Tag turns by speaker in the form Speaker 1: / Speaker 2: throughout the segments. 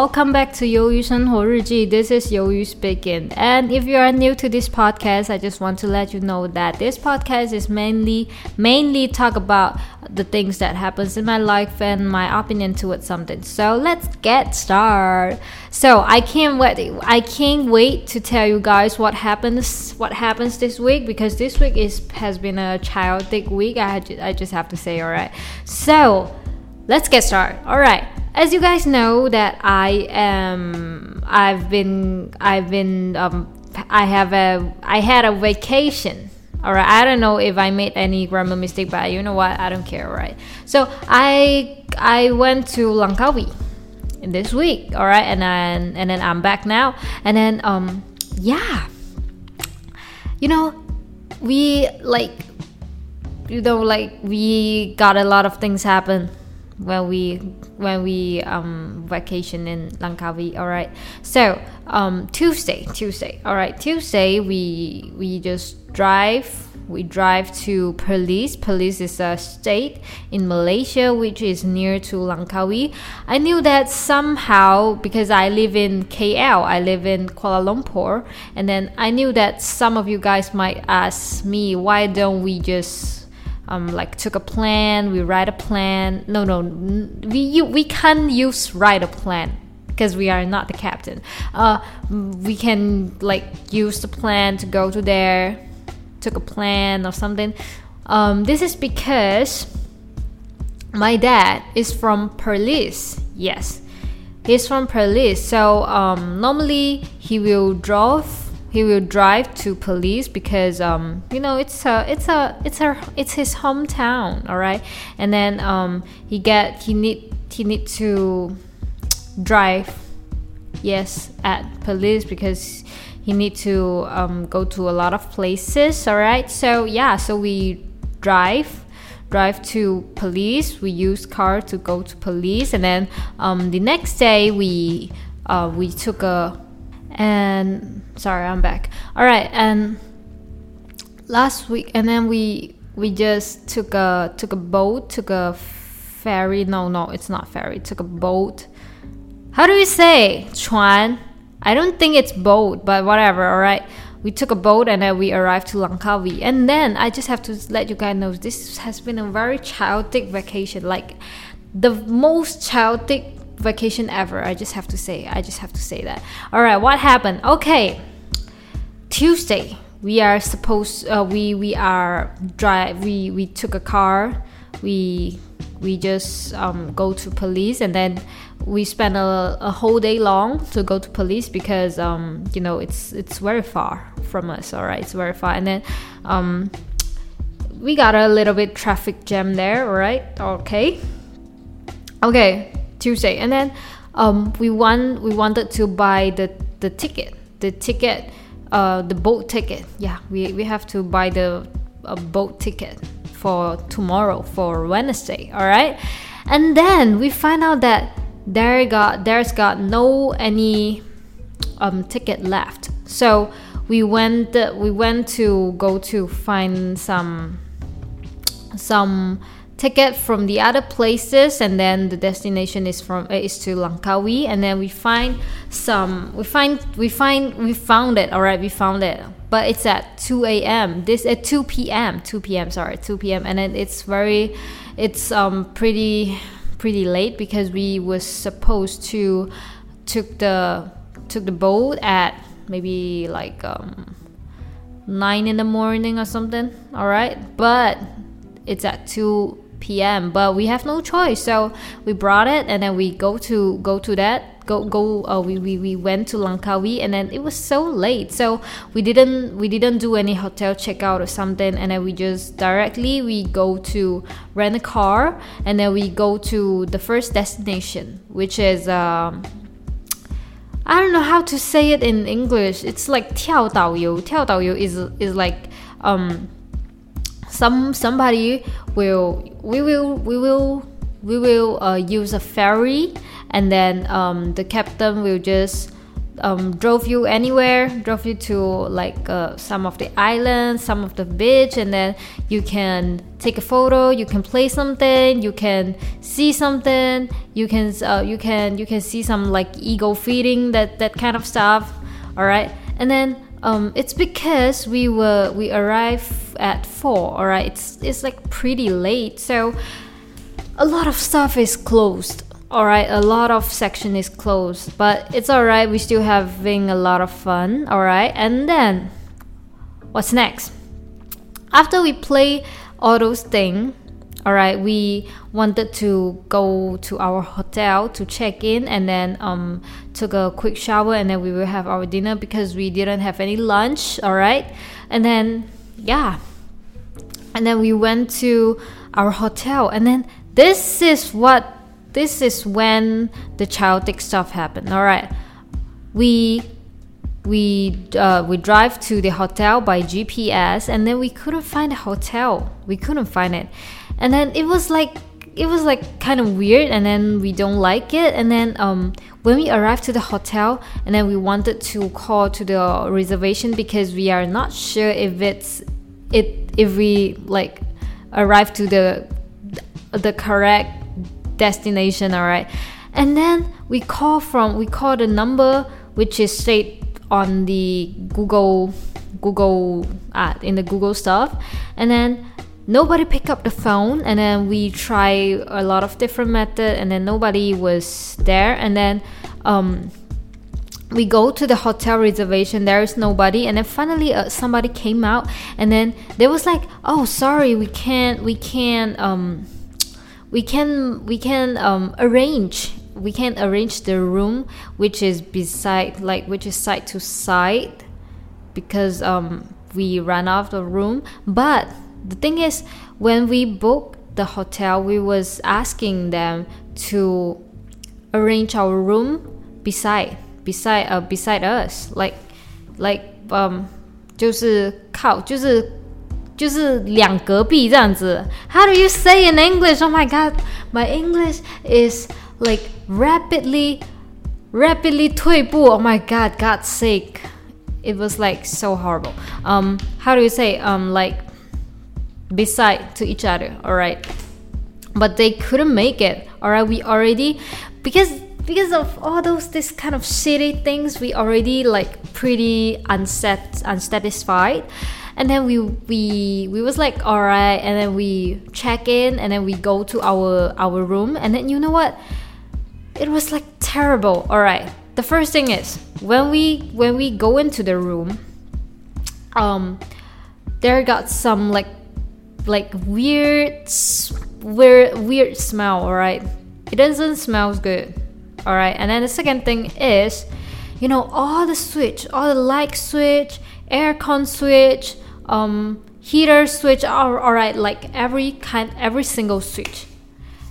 Speaker 1: welcome back to Yoyu San Riji. This is Yoyu speaking. And if you are new to this podcast, I just want to let you know that this podcast is mainly mainly talk about the things that happens in my life and my opinion towards something. So let's get started. So I can't wait. I can't wait to tell you guys what happens what happens this week because this week is has been a chaotic week. I I just have to say, all right. So let's get started. All right. As you guys know that I am I've been I've been um, I have a I had a vacation. All right. I don't know if I made any grammar mistake but you know what? I don't care. All right. So I I went to Langkawi this week. All right. And then and then I'm back now. And then um yeah. You know we like you know like we got a lot of things happen when we when we um vacation in Langkawi. All right. So um Tuesday, Tuesday. All right. Tuesday we we just drive. We drive to Perlis. Perlis is a state in Malaysia which is near to Langkawi. I knew that somehow because I live in KL, I live in Kuala Lumpur, and then I knew that some of you guys might ask me why don't we just um, like took a plan we write a plan. No no we you, we can't use write a plan because we are not the captain. Uh, we can like use the plan to go to there took a plan or something. Um, this is because my dad is from Perlis yes. He's from Perlis so um, normally he will drive he will drive to Perlis because um you know it's a it's a it's a it's his hometown all right? And then um he get he need he need to drive yes at Perlis because he need to um, go to a lot of places all right? So yeah so we drive drive to Perlis. We use car to go to Perlis. And then um, the next day we uh, we took a and sorry i'm back. All right and last week and then we we just took a took a boat took a ferry. No no it's not ferry took a boat. How do you say chuan? I don't think it's boat but whatever all right we took a boat and then we arrived to langkawi. And then i just have to let you guys know this has been a very chaotic vacation. Like the most chaotic vacation ever. I just have to say. I just have to say that. All right, what happened? Okay, Tuesday we are supposed uh, we we are drive we we took a car we we just um, go to Perlis and then we spend a, a whole day long to go to Perlis because um, you know it's it's very far from us all right it's very far and then um, we got a little bit traffic jam there all right okay okay Tuesday, and then um, we want we wanted to buy the the ticket, the ticket, uh, the boat ticket. Yeah, we we have to buy the boat ticket for tomorrow for Wednesday. All right, and then we find out that there got there's got no any um, ticket left. So we went we went to go to find some some ticket from the other places and then the destination is from uh, is to Langkawi. And then we find some we find we find we found it all right we found it. But it's at 2 a.m this at 2 p.m 2 p.m sorry 2 p.m and then it's very it's um pretty pretty late because we was supposed to took the took the boat at maybe like um 9 in the morning or something all right but it's at 2 p.m. But we have no choice, so we brought it, and then we go to go to that go go. Uh, we, we we went to Langkawi, and then it was so late, so we didn't we didn't do any hotel checkout or something, and then we just directly we go to rent a car, and then we go to the first destination, which is. Um, I don't know how to say it in English. It's like 跳导游.跳导游 is is like um some somebody will we will we will we will uh, use a ferry and then um, the captain will just um, drove you anywhere, drove you to like uh, some of the islands, some of the beach, and then you can take a photo, you can play something, you can see something, you can uh, you can you can see some like ego feeding that that kind of stuff. All right, and then um, it's because we were we arrived at four. All right, it's it's like pretty late, so a lot of stuff is closed Alright, a lot of section is closed, but it's alright, we still having a lot of fun, alright? And then what's next? After we play all those things, alright, we wanted to go to our hotel to check in and then um took a quick shower and then we will have our dinner because we didn't have any lunch, alright? And then yeah. And then we went to our hotel and then this is what this is when the childhood stuff happened. All right, we we uh, we drive to the hotel by GPS, and then we couldn't find a hotel. We couldn't find it, and then it was like it was like kind of weird, and then we don't like it, and then um when we arrived to the hotel, and then we wanted to call to the reservation because we are not sure if it's it if we like arrive to the the correct destination all right and then we call from we call the number which is straight on the google google uh, in the google stuff. And then nobody picked up the phone and then we try a lot of different method and then nobody was there. And then um, we go to the hotel reservation there is nobody. And then finally uh, somebody came out and then they was like oh sorry we can't we can't um we can we can um, arrange we can arrange the room which is beside like which is side to side because um, we ran out of the room. But the thing is when we booked the hotel we was asking them to arrange our room beside beside uh, beside us like like um 就是靠就是。就是两隔壁这样子。How do you say in English? Oh my god, my English is like rapidly, rapidly 退步. Oh my god, God's sake. It was like so horrible. Um, how do you say? Um, like beside to each other. All right, but they couldn't make it. All right, we already because because of all those this kind of shitty things, we already like pretty unset unsatisfied and then we we we was like all right and then we check in and then we go to our our room and then you know what it was like terrible all right the first thing is when we when we go into the room um there got some like like weird weird weird smell all right it doesn't smell good all right and then the second thing is you know all the switch all the light switch aircon switch um, heater switch all, all right like every kind every single switch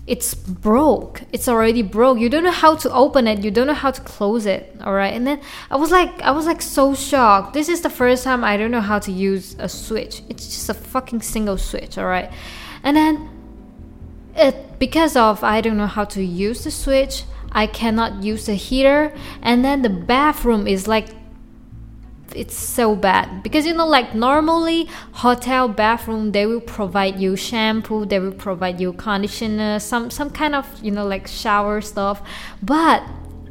Speaker 1: it's broke. It's already broke. You don't know how to open it. You don't know how to close it. All right? And then i was like i was like so shocked. This is the first time i don't know how to use a switch. It's just a fucking single switch. All right? And then it because of i don't know how to use the switch i cannot use the heater. And then the bathroom is like it's so bad. Because you know like normally hotel bathroom they will provide you shampoo they will provide you conditioner some some kind of you know like shower stuff. But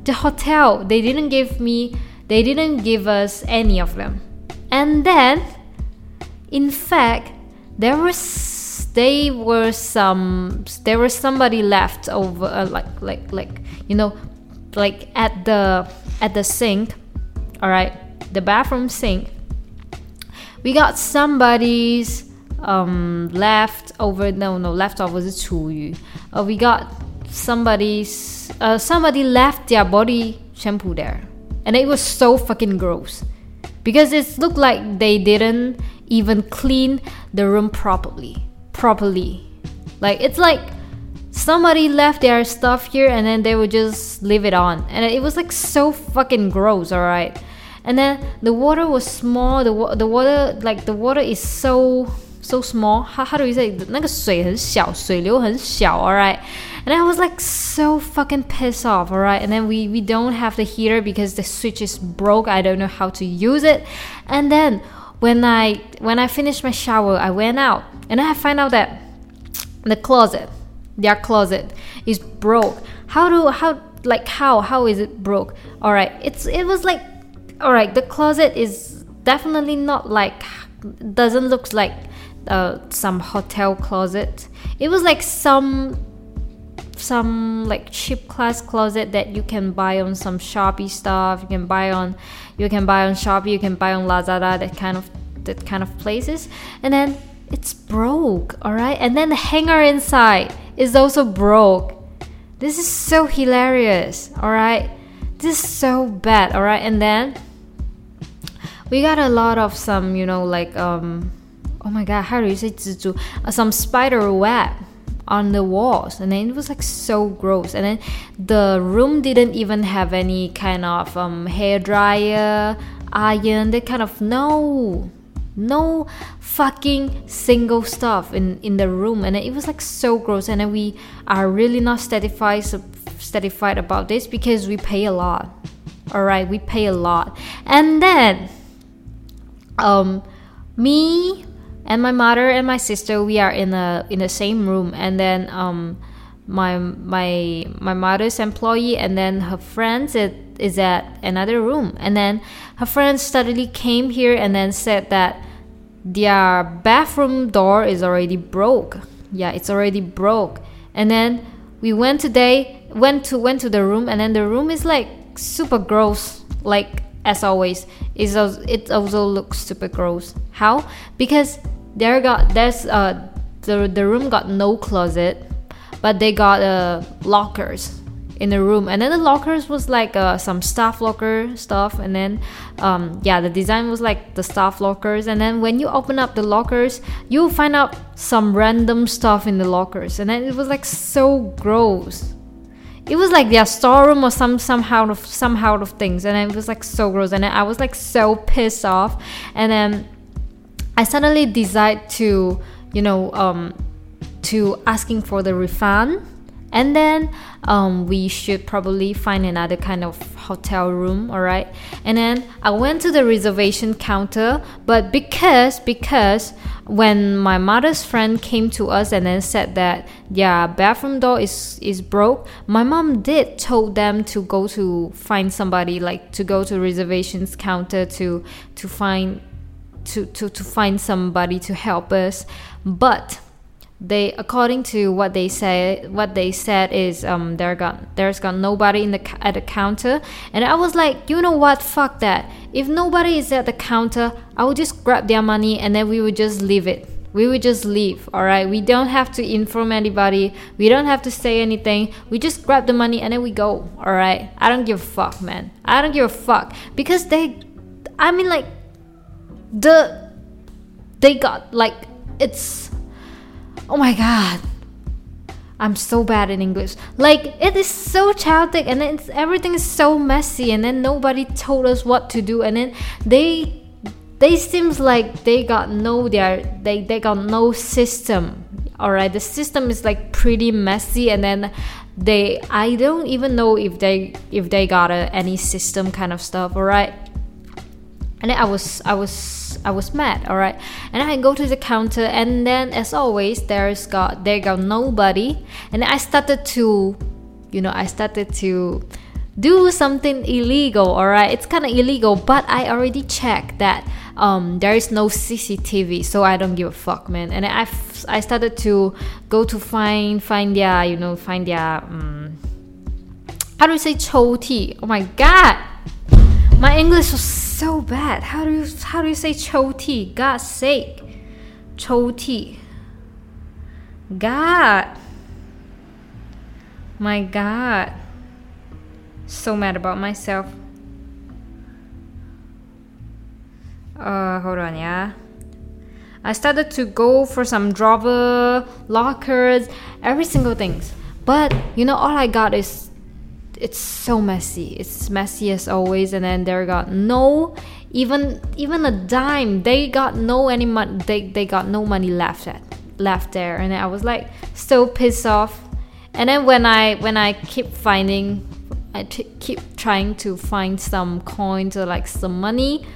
Speaker 1: the hotel they didn't give me they didn't give us any of them. And then in fact there was they were some there was somebody left over uh, like like like you know like at the at the sink all right the bathroom sink. We got somebody's um, leftover no no leftover is 厨余. Uh, we got somebody's uh, somebody left their body shampoo there, and it was so fucking gross because it looked like they didn't even clean the room properly properly. Like it's like somebody left their stuff here and then they would just leave it on, and it was like so fucking gross. All right and then the water was small the, the water like the water is so so small how, how do you say 那个水很小水流很小 alright and I was like so fucking pissed off. All right, and then we we don't have the heater because the switch is broke. I don't know how to use it, and then when I when I finished my shower, I went out and I find out that the closet, their closet, is broke. How do how like how how is it broke? All right, it's it was like all right. The closet is definitely not like doesn't look like uh, some hotel closet. It was like some some like cheap class closet that you can buy on some Shopee stuff. You can buy on you can buy on Shopee. You can buy on Lazada. That kind of that kind of places. And then it's broke. All right. And then the hanger inside is also broke. This is so hilarious. All right. This is so bad. All right. And then we got a lot of some you know like um oh my god how do you say 蜘蛛 uh, some spider web on the walls and then it was like so gross and then the room didn't even have any kind of um, hair dryer iron that kind of no no fucking single stuff in in the room and it was like so gross and then we are really not satisfied satisfied about this because we pay a lot. All right we pay a lot. And then um me and my mother and my sister we are in a in the same room. And then um my my my mother's employee and then her friends it is at another room. And then her friends suddenly came here and then said that their bathroom door is already broke. Yeah it's already broke. And then we went today went to went to the room and then the room is like super gross like as always. It also, it also looks super gross. How? Because there got there's uh the the room got no closet, but they got uh lockers in the room. And then the lockers was like uh, some staff locker stuff. And then um, yeah the design was like the staff lockers. And then when you open up the lockers you'll find out some random stuff in the lockers. And then it was like so gross. It was like their storeroom or some somehow of somehow of things. And it was like so gross. And i was like so pissed off. And then I suddenly decide to, you know, um, to asking for the refund, and then um, we should probably find another kind of hotel room, all right? And then I went to the reservation counter, but because because when my mother's friend came to us and then said that yeah bathroom door is is broke my mom did told them to go to find somebody like to go to reservations counter to to find to, to, to find somebody to help us but they according to what they say what they said is um there got there's got nobody in the at the counter. And i was like you know what? Fuck that. If nobody is at the counter i will just grab their money and then we will just leave it. We will just leave all right we don't have to inform anybody. We don't have to say anything. We just grab the money and then we go all right i don't give a fuck man. I don't give a fuck. Because they i mean like the they got like it's oh my god I'm so bad in English. Like it is so chaotic and it's everything is so messy and then nobody told us what to do and then they they seems like they got no their they they got no system. Alright, the system is like pretty messy and then they I don't even know if they if they got a, any system kind of stuff, alright? And then I was I was I was mad, all right. And I go to the counter, and then as always, there's got there got nobody, and I started to, you know, I started to do something illegal. All right, it's kind of illegal, but I already checked that um, there is no CCTV, so I don't give a fuck, man. And I I started to go to find find their you know find their um, how do you say 抽屉? Oh my god, my English was so bad. How do you how do you say choti? God's sake. Choti. God. My God. So mad about myself. Uh, hold on, yeah. I started to go for some drawer, lockers, every single things. But you know, all I got is it's so messy. It's messy as always, and then there got no even even a dime. They got no any money. They they got no money left at left there, and I was like so pissed off. and then when I when I keep finding, I keep trying to find some coins or like some money.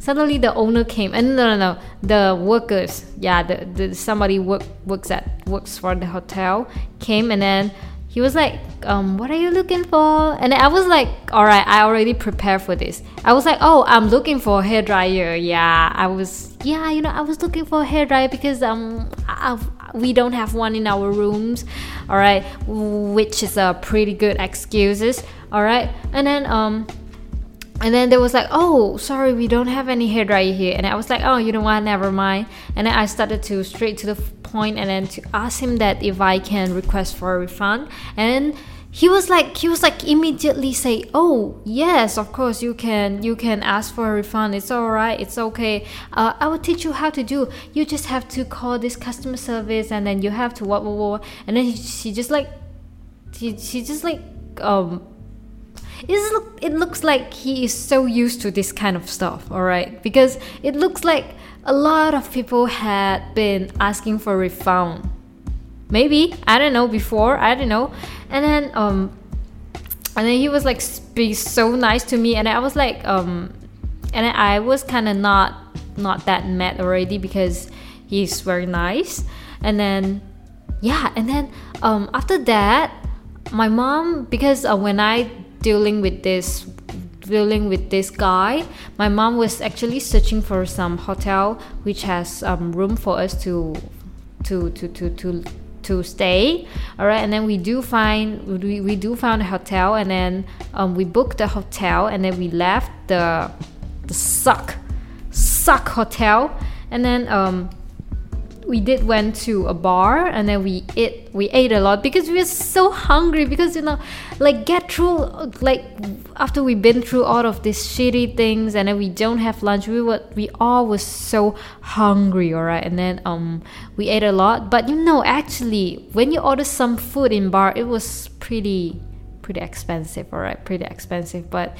Speaker 1: Suddenly the owner came and no no no the workers yeah the, the somebody work works at works for the hotel came and then he was like, um, what are you looking for? And I was like, all right, I already prepared for this. I was like, oh, I'm looking for a hair dryer. Yeah, I was, yeah, you know, I was looking for a hair dryer because um, I've, we don't have one in our rooms. All right, which is a pretty good excuses. All right, and then um, and then there was like oh sorry we don't have any hair dryer here. And i was like oh you know what? Never mind. And then i started to straight to the point and then to ask him that if i can request for a refund. And he was like he was like immediately say oh yes of course you can you can ask for a refund. It's all right it's okay. Uh, i will teach you how to do. You just have to call this customer service and then you have to what what what and then he, she just like she, she just like um it looks like he is so used to this kind of stuff, alright? Because it looks like a lot of people had been asking for refund. Maybe, I don't know, before, I don't know. And then, um, and then he was like be so nice to me, and I was like, um, and I was kind of not not that mad already because he's very nice. And then, yeah, and then um, after that, my mom because uh, when I dealing with this dealing with this guy. My mom was actually searching for some hotel which has um, room for us to to to to to to stay. All right and then we do find we, we do found a hotel and then um, we booked the hotel and then we left the the suck suck hotel. And then um, we did went to a bar and then we ate we ate a lot because we were so hungry because you know like get through like after we've been through all of these shitty things and then we don't have lunch we were we all was so hungry all right and then um we ate a lot. But you know actually when you order some food in bar it was pretty pretty expensive all right pretty expensive. But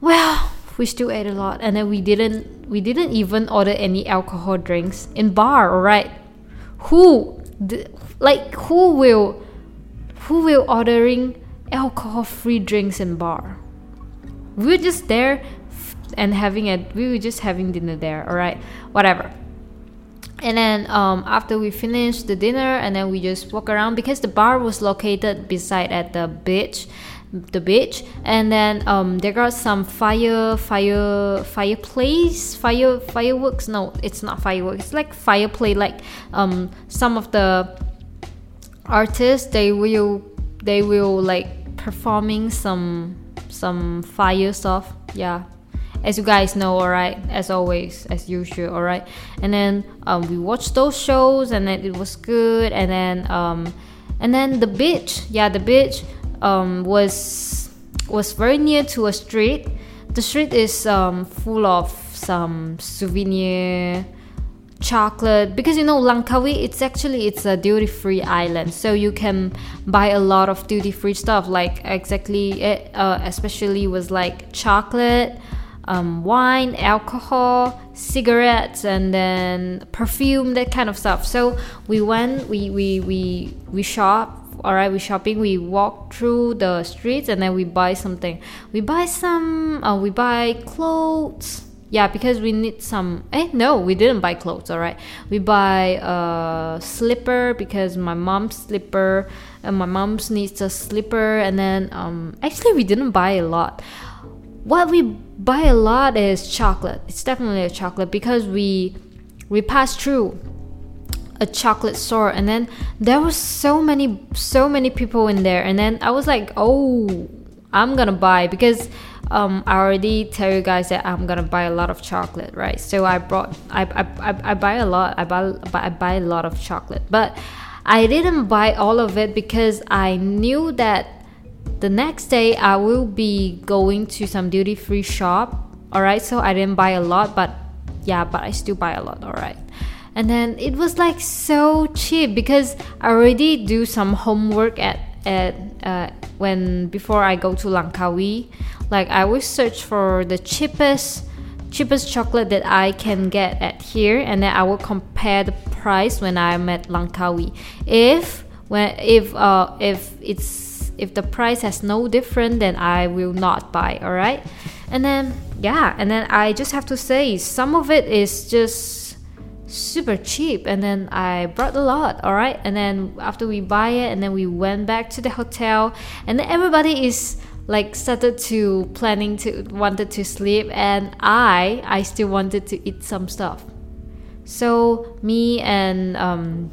Speaker 1: well we still ate a lot and then we didn't we didn't even order any alcohol drinks in bar all right? Who like who will who will ordering alcohol free drinks in bar? We were just there and having it we were just having dinner there all right whatever. And then um, after we finished the dinner and then we just walk around because the bar was located beside at the beach the beach and then um, there got some fire fire fireplace fire fireworks. No it's not fireworks. It's like fireplace like um, some of the artists they will they will like performing some some fire stuff. Yeah. As you guys know all right as always as usual all right and then um, we watched those shows and then it was good. And then um, and then the beach. Yeah the beach um, was was very near to a street. The street is um, full of some souvenir chocolate because you know Langkawi it's actually it's a duty free island so you can buy a lot of duty free stuff like exactly it, uh, especially was like chocolate um, wine alcohol cigarettes and then perfume that kind of stuff so we went we we we, we shop all right we shopping we walk through the streets and then we buy something. We buy some uh, we buy clothes. Yeah because we need some eh no we didn't buy clothes all right. We buy a slipper because my mom's slipper and my mom's needs a slipper and then um actually we didn't buy a lot. What we buy a lot is chocolate. It's definitely a chocolate because we we pass through a chocolate store and then there was so many so many people in there and then I was like oh I'm gonna buy because um, I already tell you guys that I'm gonna buy a lot of chocolate right? So I brought I, I, I, I buy a lot I buy I buy a lot of chocolate but I didn't buy all of it because I knew that the next day I will be going to some duty free shop alright? So I didn't buy a lot but yeah but I still buy a lot alright and then it was like so cheap because I already do some homework at at uh, when before I go to Langkawi. Like I will search for the cheapest cheapest chocolate that I can get at here and then I will compare the price when I'm at Langkawi. If when if uh if it's if the price has no different then I will not buy all right and then yeah and then I just have to say some of it is just super cheap. And then I brought a lot all right? And then after we buy it and then we went back to the hotel and then everybody is like started to planning to wanted to sleep and I I still wanted to eat some stuff. So me and um,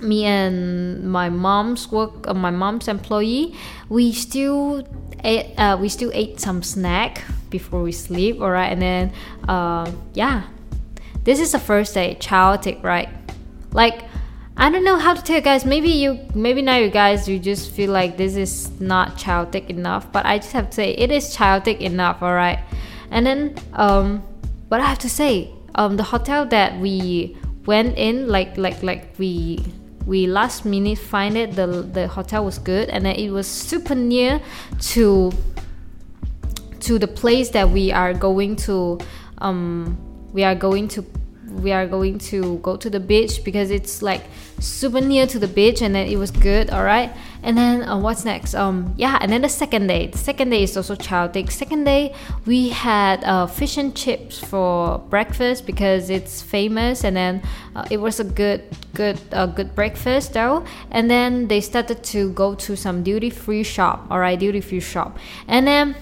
Speaker 1: me and my mom's work uh, my mom's employee we still ate uh, we still ate some snack before we sleep all right? And then uh, yeah this is the first day chaotic right like I don't know how to tell you guys. Maybe you, maybe now you guys, you just feel like this is not chaotic enough. But I just have to say, it is chaotic enough, all right. And then, um, what I have to say, um, the hotel that we went in, like, like, like we, we last minute find it. The the hotel was good, and then it was super near to, to the place that we are going to, um, we are going to we are going to go to the beach because it's like super near to the beach and then it was good all right and then uh, what's next? Um yeah and then the second day. The second day is also chaotic second day we had uh, fish and chips for breakfast because it's famous and then uh, it was a good good uh, good breakfast though. And then they started to go to some duty free shop all right duty free shop. And then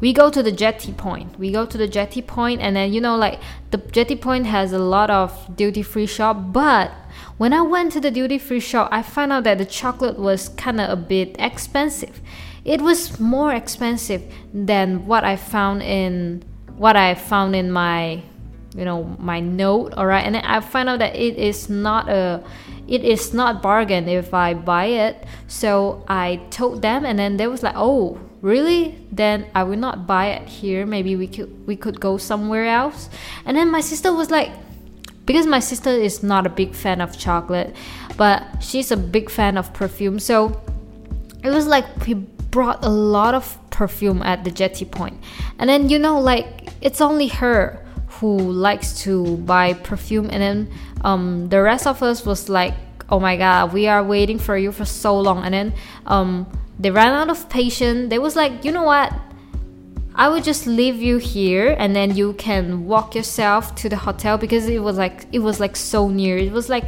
Speaker 1: we go to the jetty point. We go to the jetty point and then you know like the jetty point has a lot of duty free shop but when i went to the duty free shop i found out that the chocolate was kind of a bit expensive. It was more expensive than what i found in what i found in my you know my note all right and then i found out that it is not a it is not bargain if i buy it. So i told them and then they was like oh really? Then i will not buy it here. Maybe we could we could go somewhere else. And then my sister was like because my sister is not a big fan of chocolate but she's a big fan of perfume. So it was like we brought a lot of perfume at the jetty point. And then you know like it's only her who likes to buy perfume. And then um, the rest of us was like oh my god we are waiting for you for so long. And then um, they ran out of patience. They was like, you know what? I would just leave you here and then you can walk yourself to the hotel because it was like it was like so near. It was like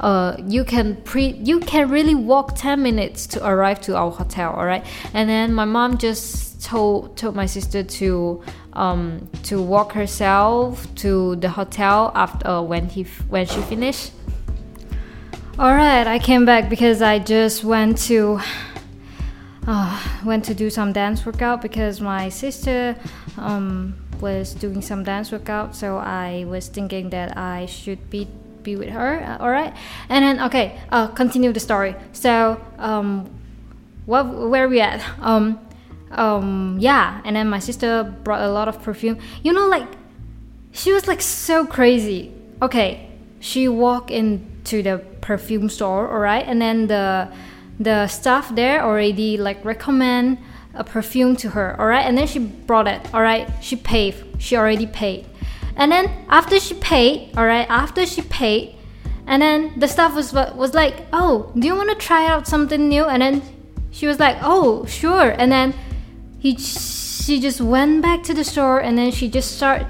Speaker 1: uh, you can pre you can really walk 10 minutes to arrive to our hotel, all right? And then my mom just told told my sister to um, to walk herself to the hotel after uh, when he when she finished. All right, I came back because I just went to uh, went to do some dance workout because my sister um, was doing some dance workout so i was thinking that i should be be with her uh, all right and then okay uh, continue the story. So um, what where are we at? Um, um, yeah and then my sister brought a lot of perfume. You know like she was like so crazy. Okay she walked into the perfume store all right and then the the staff there already like recommend a perfume to her all right and then she brought it all right she paid she already paid. And then after she paid all right after she paid and then the staff was was like oh do you want to try out something new? And then she was like oh sure. And then he she just went back to the store and then she just start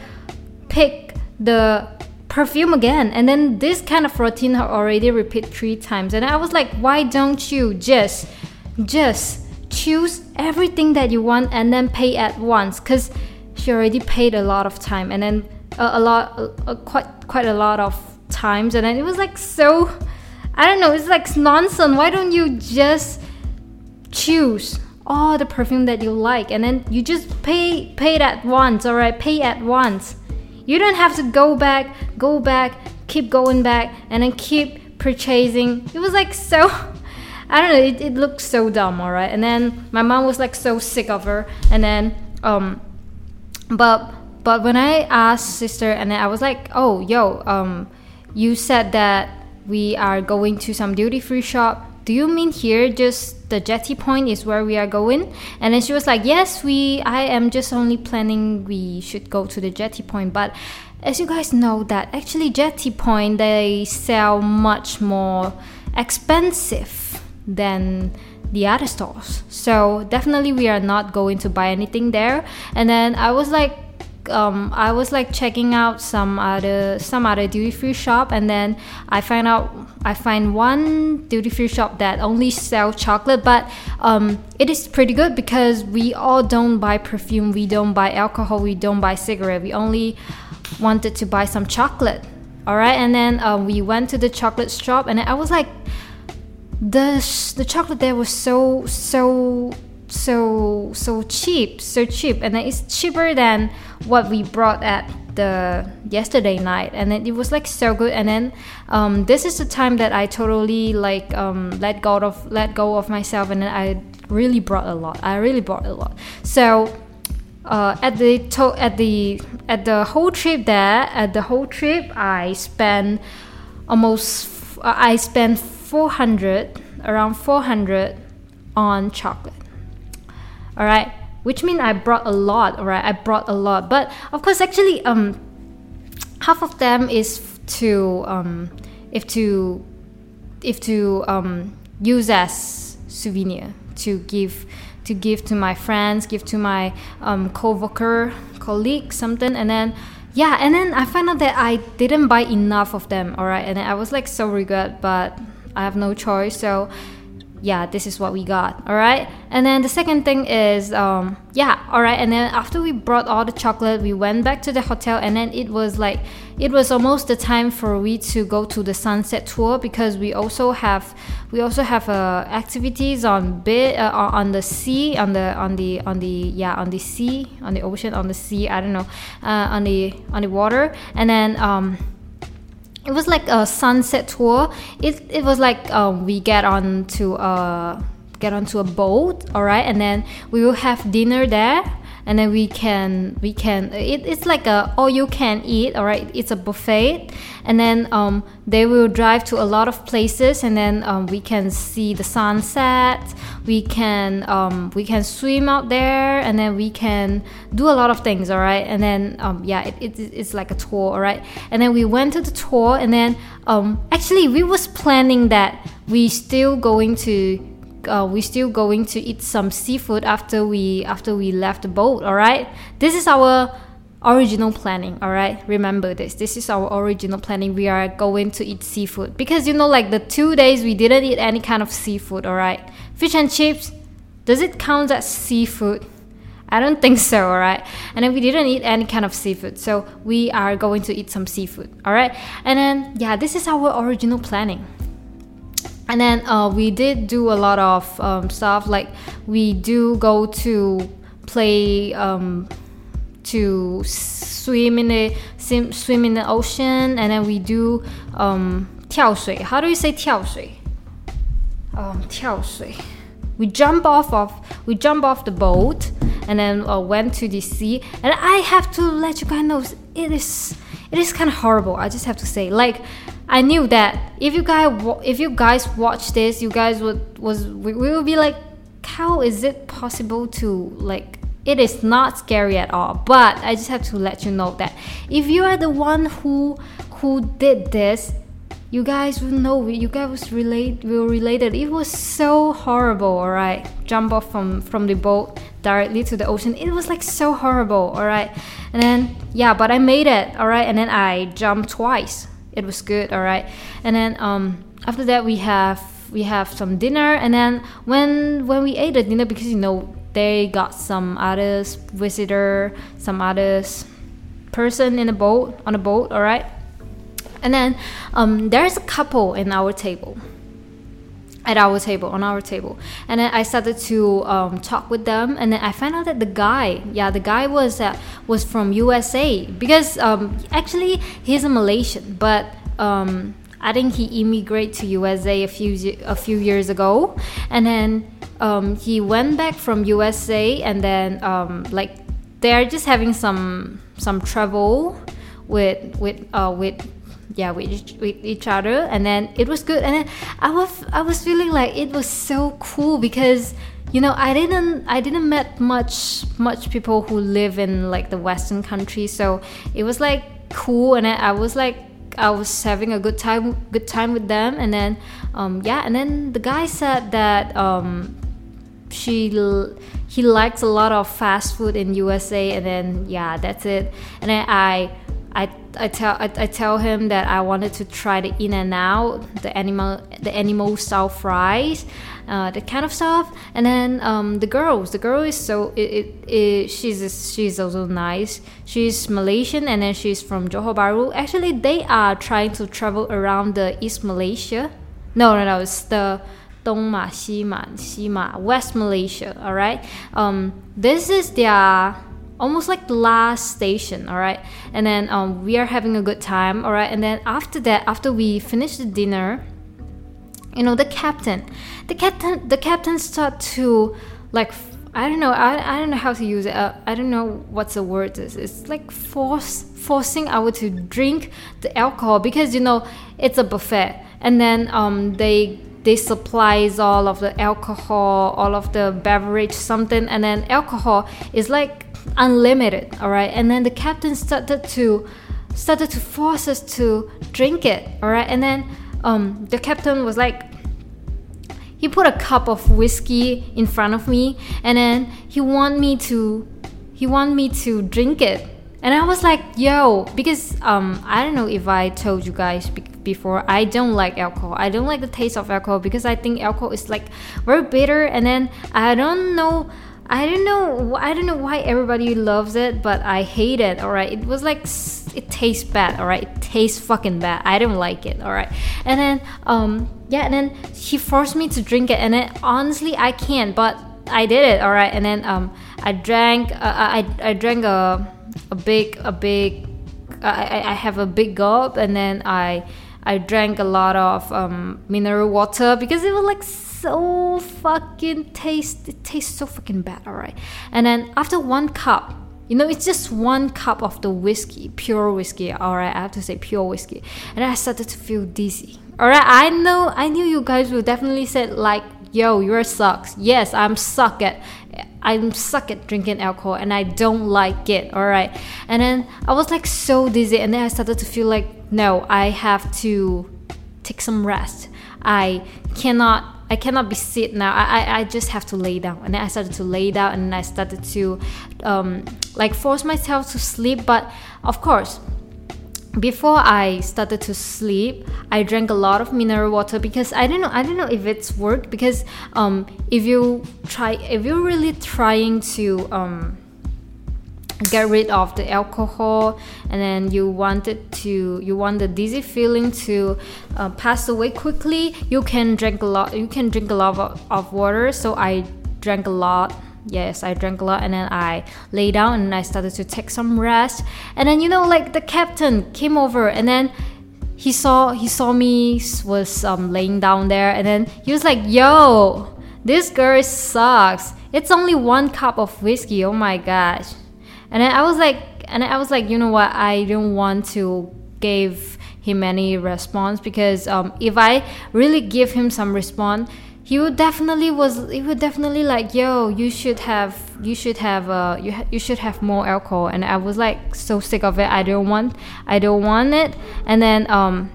Speaker 1: pick the perfume again. And then this kind of routine I already repeat three times. And I was like why don't you just just choose everything that you want and then pay at once? Because she already paid a lot of time and then a, a lot a, a, quite quite a lot of times. And then it was like so I don't know it's like nonsense. Why don't you just choose all the perfume that you like and then you just pay pay it at once all right pay at once you don't have to go back, go back, keep going back, and then keep purchasing. It was like so. I don't know. It, it looked so dumb, alright. And then my mom was like so sick of her. And then um, but but when I asked sister, and then I was like, oh yo um, you said that we are going to some duty free shop do you mean here just the jetty point is where we are going and then she was like yes we i am just only planning we should go to the jetty point but as you guys know that actually jetty point they sell much more expensive than the other stores. So definitely we are not going to buy anything there. And then I was like um, I was like checking out some other some other duty free shop and then I find out I find one duty free shop that only sell chocolate but um, it is pretty good because we all don't buy perfume we don't buy alcohol we don't buy cigarette we only wanted to buy some chocolate all right and then uh, we went to the chocolate shop and I was like the the chocolate there was so so so so cheap so cheap. And it's cheaper than what we brought at the yesterday night. And then it was like so good. And then um, this is the time that i totally like um, let go of let go of myself. And then i really brought a lot. I really brought a lot. So uh, at the to- at the at the whole trip there at the whole trip i spent almost f- i spent 400 around 400 on chocolate all right which means i brought a lot all right i brought a lot. But of course actually um half of them is to um if to if to um use as souvenir. To give to give to my friends give to my um co-worker colleague something. And then yeah and then i found out that i didn't buy enough of them all right and i was like so regret but i have no choice. So yeah, this is what we got. All right. And then the second thing is, um, yeah, all right. And then after we brought all the chocolate, we went back to the hotel, and then it was like, it was almost the time for we to go to the sunset tour because we also have, we also have uh, activities on bit uh, on the sea, on the on the on the yeah on the sea, on the ocean, on the sea. I don't know, uh, on the on the water, and then um it was like a sunset tour. It it was like um, we get on to a get onto a boat, all right, and then we will have dinner there and then we can we can it, it's like a all you can eat all right? It's a buffet. And then um, they will drive to a lot of places and then um, we can see the sunset. We can um, we can swim out there and then we can do a lot of things all right? And then um, yeah it, it, it's like a tour all right? And then we went to the tour and then um, actually we was planning that we still going to uh, we still going to eat some seafood after we after we left the boat all right this is our original planning all right remember this. This is our original planning. We are going to eat seafood. Because you know like the two days we didn't eat any kind of seafood all right fish and chips does it count as seafood? I don't think so, all right? And then we didn't eat any kind of seafood, so we are going to eat some seafood, all right? And then, yeah, this is our original planning and then uh, we did do a lot of um, stuff like we do go to play um, to swim in the swim, swim in the ocean and then we do um, 跳水 how do you say 跳水 um, 跳水 we jump off of we jump off the boat and then uh, went to the sea and i have to let you guys know it is it is kind of horrible i just have to say like I knew that if you guys if you guys watch this, you guys would was we, would be like, how is it possible to like? It is not scary at all. But I just have to let you know that if you are the one who who did this, you guys will know. You guys was relate will related. It was so horrible. All right, jump off from from the boat directly to the ocean. It was like so horrible. All right, and then yeah, but I made it. All right, and then I jumped twice it was good all right? And then um, after that we have we have some dinner. And then when when we ate the dinner because you know they got some others visitor some others person in the boat on the boat all right? And then um, there's a couple in our table at our table on our table. And then i started to um, talk with them and then i found out that the guy yeah the guy was uh, was from usa because um, actually he's a malaysian but um, i think he immigrated to usa a few a few years ago. And then um, he went back from usa and then um, like they're just having some some trouble with with uh, with yeah with each, with each other and then it was good. And then i was i was feeling like it was so cool because you know i didn't i didn't met much much people who live in like the western country. So it was like cool and i was like I was having a good time good time with them. And then um, yeah and then the guy said that um, she he likes a lot of fast food in USA and then yeah that's it. And then I I, I tell I, I, tell him that I wanted to try the in and out, the animal the animal style fries, uh, kind of stuff. And then um, the girls, the girl is so it, it, it, she's she's also nice. She's Malaysian and then she's from Johor Bahru. Actually, they are trying to travel around the East Malaysia. No, no, no, it's the Dongma, Xima, Xima, West Malaysia. All right. Um, this is their almost like the last station. All right. And then um, we are having a good time. All right. And then after that, after we finish the dinner, you know, the captain, the captain, the captain start to like I don't know. I, I don't know how to use it. Uh, I don't know what's the word is. It's like force forcing our to drink the alcohol because you know it's a buffet, and then um they they supplies all of the alcohol, all of the beverage, something, and then alcohol is like unlimited, all right. And then the captain started to started to force us to drink it, all right. And then um, the captain was like, he put a cup of whiskey in front of me, and then he want me to he want me to drink it and I was like, yo, because um, I don't know if I told you guys before, I don't like alcohol. I don't like the taste of alcohol because I think alcohol is like very bitter, and then I don't know. I don't know. I don't know why everybody loves it, but I hate it. All right, it was like it tastes bad. All right, it tastes fucking bad. I don't like it. All right, and then um yeah, and then he forced me to drink it, and then honestly I can't, but I did it. All right, and then um I drank. Uh, I I drank a a big a big I, I have a big gulp and then I I drank a lot of um, mineral water because it was like so fucking taste it tastes so fucking bad alright and then after one cup you know it's just one cup of the whiskey pure whiskey alright I have to say pure whiskey and I started to feel dizzy alright I know I knew you guys would definitely say like yo you're sucks yes I'm suck at I'm suck at drinking alcohol and I don't like it. All right. And then I was like so dizzy and then I started to feel like no, I have to take some rest. I cannot I cannot be sit now. I, I, I just have to lay down. And then I started to lay down and I started to um, like force myself to sleep. But of course, before I started to sleep, I drank a lot of mineral water because I don't know I don't know if it's worked because um, if you try if you're really trying to um, get rid of the alcohol and then you wanted to you want the dizzy feeling to uh, pass away quickly you can drink a lot you can drink a lot of, of water. So I drank a lot. Yes i drank a lot and then i lay down and i started to take some rest. And then you know like the captain came over and then he saw he saw me was um, laying down there and then he was like yo this girl sucks. It's only one cup of whiskey. Oh my gosh and i was like and i was like you know what? I don't want to give him any response because um, if i really give him some response he would definitely was he would definitely like yo you should have you should have uh you, ha- you should have more alcohol. And i was like so sick of it. I don't want i don't want it. And then um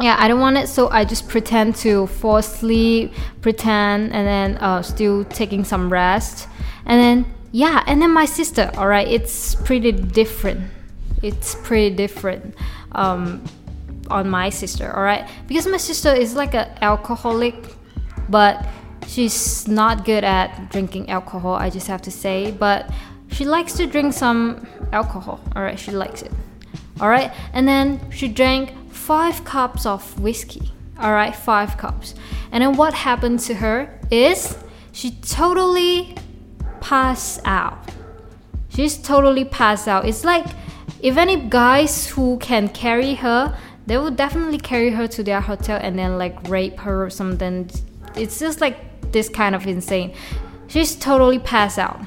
Speaker 1: yeah i don't want it. So i just pretend to fall asleep pretend and then uh still taking some rest. And then yeah and then my sister all right it's pretty different. It's pretty different um on my sister all right? Because my sister is like an alcoholic but she's not good at drinking alcohol i just have to say. But she likes to drink some alcohol all right? She likes it all right? And then she drank five cups of whiskey all right? Five cups. And then what happened to her is she totally passed out she's totally passed out it's like if any guys who can carry her they will definitely carry her to their hotel and then like rape her or something. It's just like this kind of insane. She's totally passed out.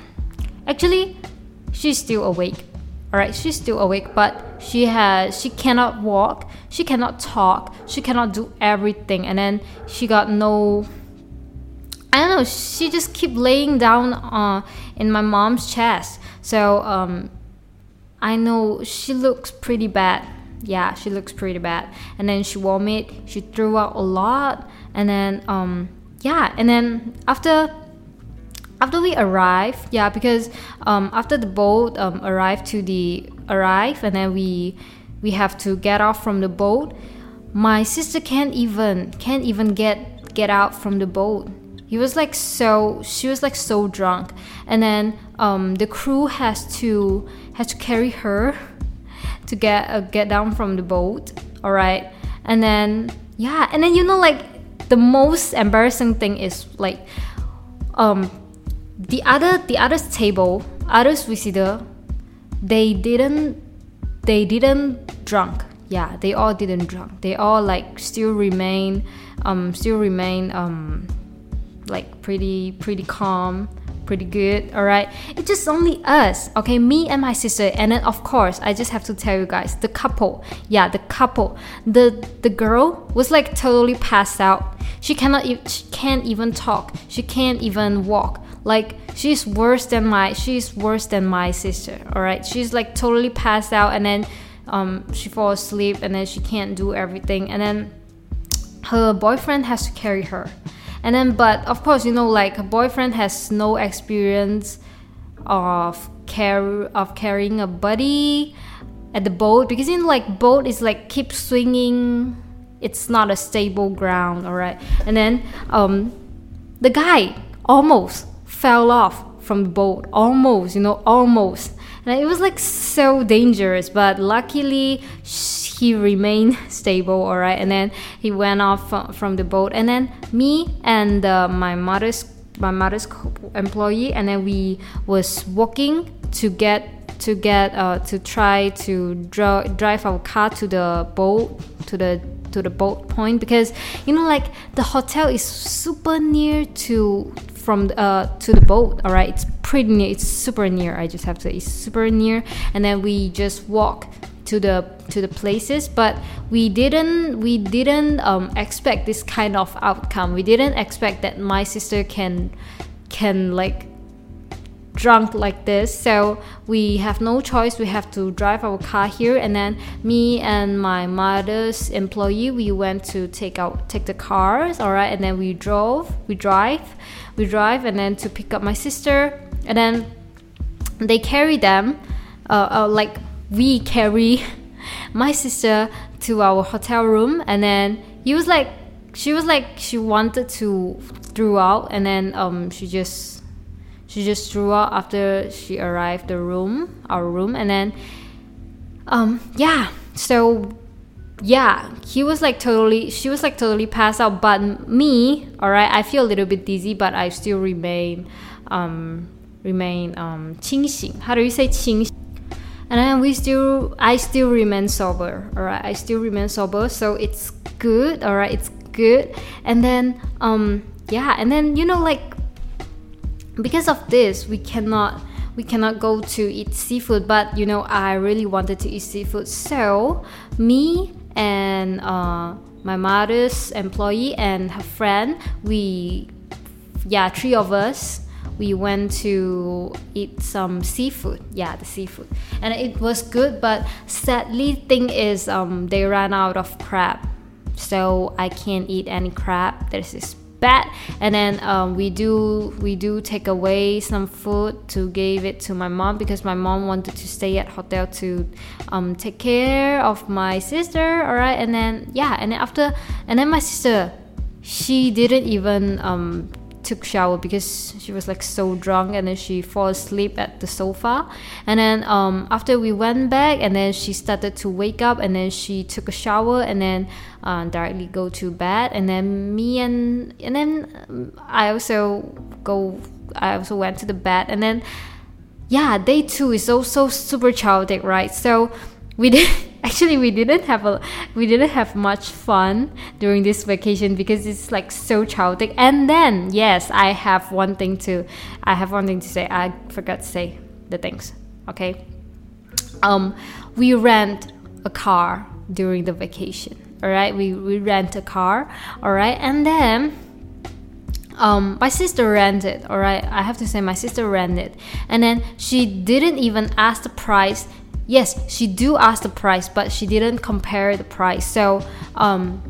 Speaker 1: Actually, she's still awake. Alright, she's still awake, but she has she cannot walk, she cannot talk, she cannot do everything, and then she got no I don't know, she just keep laying down uh, in my mom's chest. So um, I know she looks pretty bad. Yeah she looks pretty bad. And then she vomit she threw out a lot. And then um yeah and then after after we arrive yeah because um, after the boat um, arrived to the arrive and then we we have to get off from the boat my sister can't even can't even get get out from the boat he was like so she was like so drunk. And then um, the crew has to has to carry her to get uh, get down from the boat all right and then yeah and then you know like the most embarrassing thing is like um the other the other table others visitor they didn't they didn't drunk. Yeah they all didn't drunk. They all like still remain um still remain um like pretty pretty calm pretty good all right it's just only us okay? Me and my sister and then of course i just have to tell you guys the couple. Yeah the couple. The the girl was like totally passed out. She cannot she can't even talk. She can't even walk. Like she's worse than my she's worse than my sister all right she's like totally passed out and then um, she falls asleep and then she can't do everything and then her boyfriend has to carry her and then but of course you know like a boyfriend has no experience of care of carrying a buddy at the boat because in like boat is like keep swinging. It's not a stable ground all right? And then um the guy almost fell off from the boat. Almost you know almost and it was like so dangerous but luckily he remained stable all right and then he went off from the boat. And then me and uh, my mother's my mother's employee and then we was walking to get to get uh, to try to dra- drive our car to the boat to the to the boat point. Because you know like the hotel is super near to from uh, to the boat all right it's pretty near it's super near i just have to say it's super near. And then we just walk to the to the places but we didn't we didn't um, expect this kind of outcome. We didn't expect that my sister can can like drunk like this so we have no choice. We have to drive our car here. And then me and my mother's employee we went to take out take the cars all right? And then we drove we drive we drive and then to pick up my sister. And then they carry them uh, uh, like we carry my sister to our hotel room. And then he was like she was like she wanted to throw out. And then um she just she just threw out after she arrived the room our room and then um yeah so yeah, he was like totally, she was like totally passed out. But me, all right, I feel a little bit dizzy, but I still remain, um, remain um 清醒. How do you say 清醒? And then we still, I still remain sober. All right, I still remain sober, so it's good. All right, it's good. And then um yeah, and then you know like because of this, we cannot we cannot go to eat seafood but you know i really wanted to eat seafood. So me and uh, my mother's employee and her friend we yeah three of us we went to eat some seafood. Yeah the seafood. And it was good but sadly thing is um, they ran out of crab. So i can't eat any crab. There's this bad and then um, we do we do take away some food to give it to my mom because my mom wanted to stay at hotel to um, take care of my sister all right and then yeah and then after and then my sister she didn't even um, took shower because she was like so drunk and then she fall asleep at the sofa. And then um, after we went back and then she started to wake up and then she took a shower and then uh, directly go to bed. And then me and and then I also go I also went to the bed. And then yeah day two is also super chaotic right? So we did actually we didn't have a we didn't have much fun during this vacation because it's like so chaotic. And then yes i have one thing to i have one thing to say. I forgot to say the things okay? Um we rent a car during the vacation all right? We, we rent a car all right? And then um, my sister rented all right? I have to say my sister rented. And then she didn't even ask the price yes, she do ask the price, but she didn't compare the price. So um,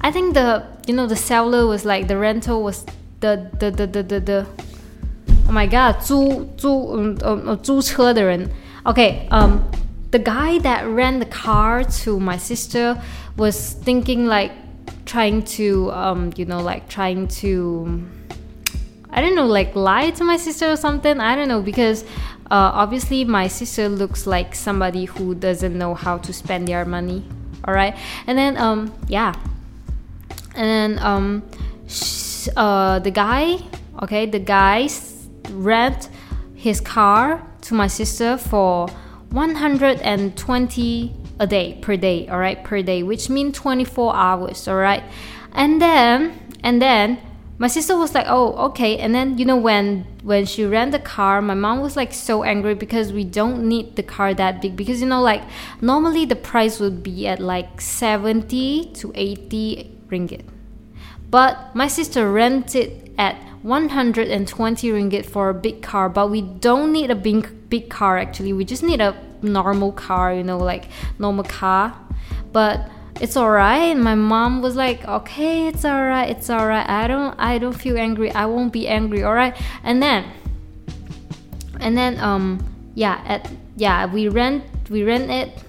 Speaker 1: I think the you know the seller was like the rental was the the the the the, the oh my god 租租嗯呃租车的人 okay um the guy that ran the car to my sister was thinking like trying to um you know like trying to I don't know like lie to my sister or something I don't know because uh, obviously my sister looks like somebody who doesn't know how to spend their money all right and then um yeah. And then um uh the guy okay the guy rent his car to my sister for 120 a day per day all right per day which means 24 hours all right and then and then my sister was like oh okay and then you know when when she ran the car my mom was like so angry because we don't need the car that big because you know like normally the price would be at like 70 to 80 ringgit but my sister rented at 120 ringgit for a big car, but we don't need a big big car actually. We just need a normal car, you know, like normal car. But it's alright. My mom was like, "Okay, it's alright. It's alright. I don't I don't feel angry. I won't be angry. Alright." And then and then um yeah, at yeah, we rent we rent it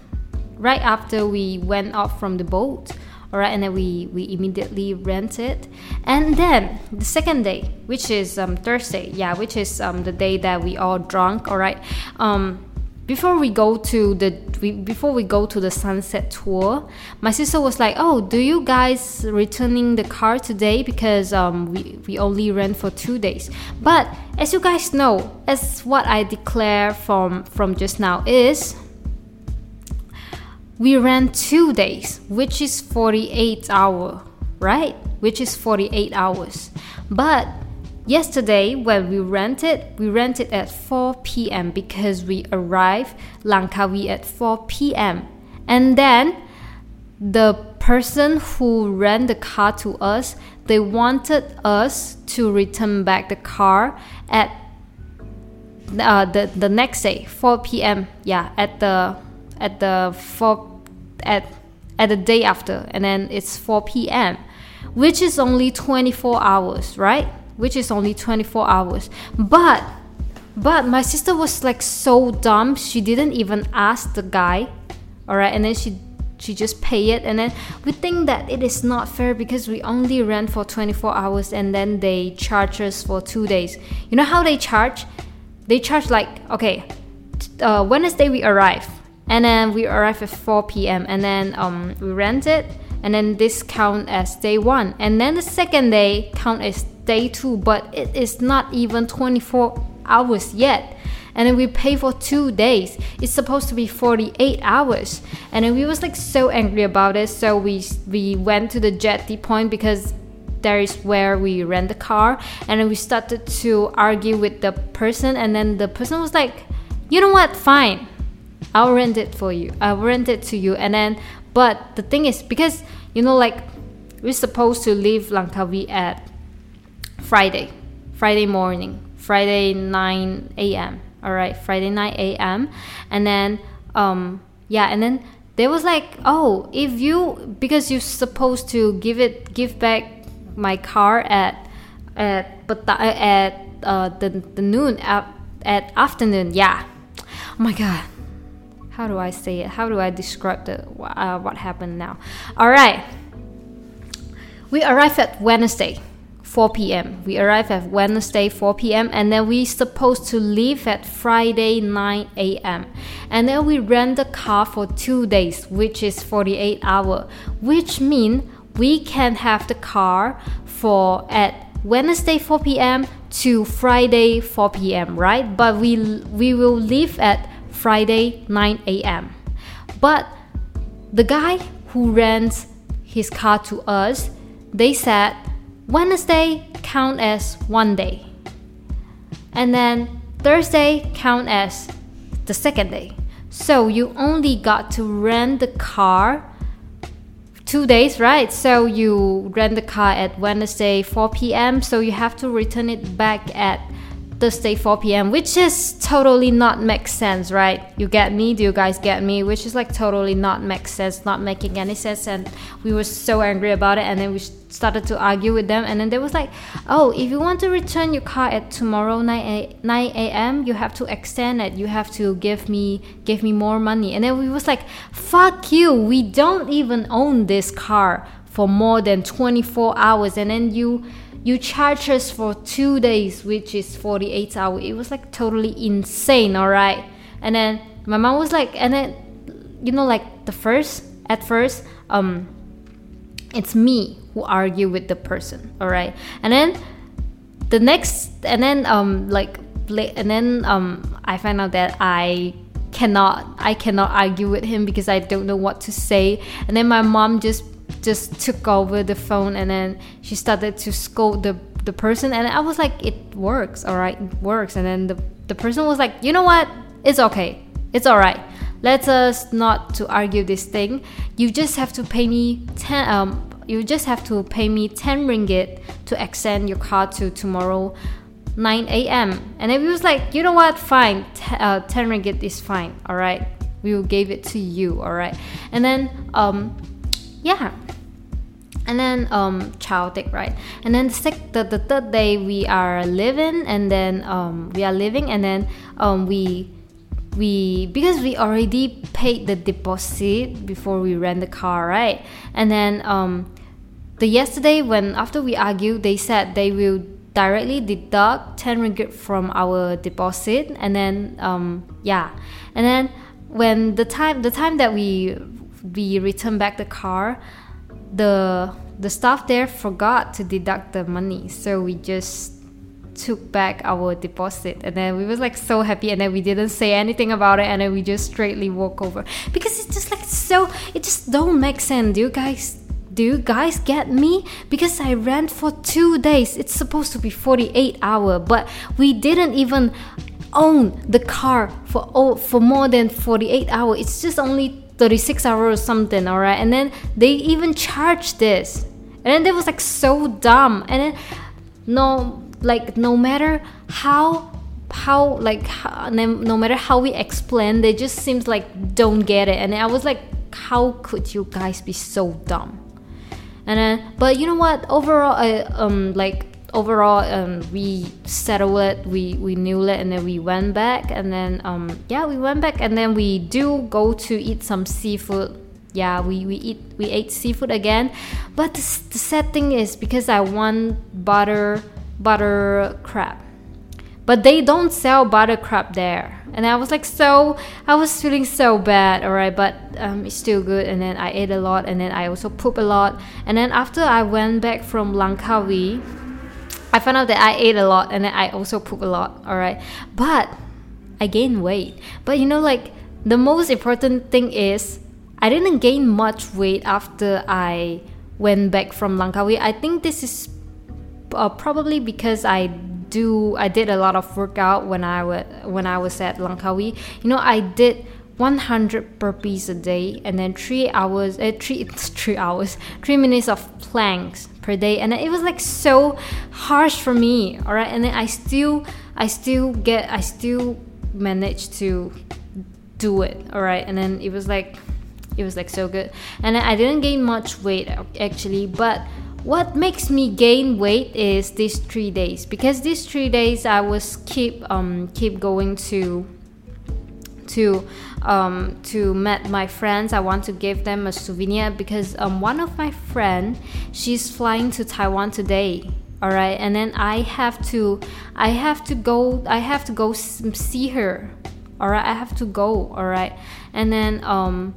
Speaker 1: right after we went off from the boat all right and then we we immediately rent it and then the second day which is um, thursday yeah which is um, the day that we all drunk all right um, before we go to the we, before we go to the sunset tour my sister was like oh do you guys returning the car today because um, we, we only rent for two days but as you guys know as what i declare from from just now is we ran two days, which is 48 hour, right? Which is 48 hours. But yesterday when we rented, we rented at 4 p.m. because we arrived Langkawi at 4 p.m. And then the person who ran the car to us, they wanted us to return back the car at uh, the the next day, 4 p.m. Yeah, at the at the 4 at at the day after and then it's 4 p.m which is only 24 hours right which is only 24 hours but but my sister was like so dumb she didn't even ask the guy all right and then she she just pay it and then we think that it is not fair because we only rent for 24 hours and then they charge us for two days you know how they charge they charge like okay uh, wednesday we arrive and then we arrive at 4 p.m. and then um, we rent it and then this count as day one. And then the second day count as day two but it is not even 24 hours yet. And then we pay for two days. It's supposed to be 48 hours. And then we was like so angry about it. So we we went to the jetty point because there is where we rent the car. And then we started to argue with the person. And then the person was like you know what? Fine I'll rent it for you. I'll rent it to you. And then, but the thing is, because, you know, like, we're supposed to leave Langkawi at Friday, Friday morning, Friday 9 a.m. All right, Friday 9 a.m. And then, um, yeah, and then there was like, oh, if you, because you're supposed to give it, give back my car at, at, but at, uh, the, the noon, at, at afternoon, yeah. Oh my god, how do I say it? How do I describe the uh, what happened now? All right. We arrived at Wednesday, 4 p.m. We arrived at Wednesday, 4 p.m. and then we supposed to leave at Friday, 9 a.m. And then we rent the car for two days, which is 48 hour, which mean we can have the car for at Wednesday 4 p.m. to Friday 4 p.m. Right? But we we will leave at Friday 9 a.m. But the guy who rents his car to us, they said Wednesday count as one day. And then Thursday count as the second day. So you only got to rent the car two days, right? So you rent the car at Wednesday 4 p.m. So you have to return it back at Thursday 4 p.m., which is totally not make sense, right? You get me? Do you guys get me? Which is like totally not make sense, not making any sense, and we were so angry about it, and then we started to argue with them, and then they was like, "Oh, if you want to return your car at tomorrow 9 a.m., you have to extend it. You have to give me give me more money." And then we was like, "Fuck you! We don't even own this car for more than 24 hours, and then you." You charge us for two days, which is 48 hours. It was like totally insane, all right? And then my mom was like, and then, you know, like the first, at first, um, it's me who argue with the person, all right? And then the next, and then, um, like, and then, um, I find out that I cannot, I cannot argue with him because I don't know what to say. And then my mom just just took over the phone and then she started to scold the the person. And I was like it works all right it works. And then the the person was like you know what? It's okay. It's all right. Let us not to argue this thing. You just have to pay me 10 um you just have to pay me 10 ringgit to extend your car to tomorrow 9 a.m. And we was like, you know what, fine, T- uh, 10 ringgit is fine, all right. We will give it to you, all right. And then, um, yeah, and then um chaotic right? And then the, sec- the, the third day we are living and then um we are living and then um we we because we already paid the deposit before we rent the car right? And then um the yesterday when after we argued they said they will directly deduct 10 ringgit from our deposit and then um yeah. And then when the time the time that we we return back the car the the staff there forgot to deduct the money, so we just took back our deposit. And then we was like so happy. And then we didn't say anything about it. And then we just straightly walk over. Because it's just like so it just don't make sense. Do you guys do you guys get me? Because i rent for two days. It's supposed to be 48 hour. But we didn't even own the car for oh, for more than 48 hours. it's just only 36 hours or something all right? And then they even charge this. And then they was like so dumb. And then no like no matter how how like how, no matter how we explain they just seems like don't get it. And i was like how could you guys be so dumb? And then but you know what? Overall I, um like overall um, we settled it we we knew it and then we went back and then um, yeah we went back and then we do go to eat some seafood. Yeah we, we eat we ate seafood again. But the, the sad thing is because i want butter butter crab. But they don't sell butter crab there. And i was like so i was feeling so bad all right but um, it's still good. And then i ate a lot and then i also poop a lot. And then after i went back from langkawi I found out that I ate a lot and I also poop a lot, alright? But I gained weight. But you know, like, the most important thing is I didn't gain much weight after I went back from Langkawi. I think this is uh, probably because I do I did a lot of workout when I was when I was at Langkawi. You know, I did 100 burpees a day and then three hours uh, three three hours three minutes of planks per day and it was like so harsh for me all right and then i still i still get i still managed to do it all right and then it was like it was like so good. And i didn't gain much weight actually but what makes me gain weight is these three days. Because these three days i was keep um keep going to to um, to meet my friends. I want to give them a souvenir because um, one of my friend she's flying to Taiwan today. All right, and then I have to I have to go I have to go see her. All right, I have to go. All right, and then um,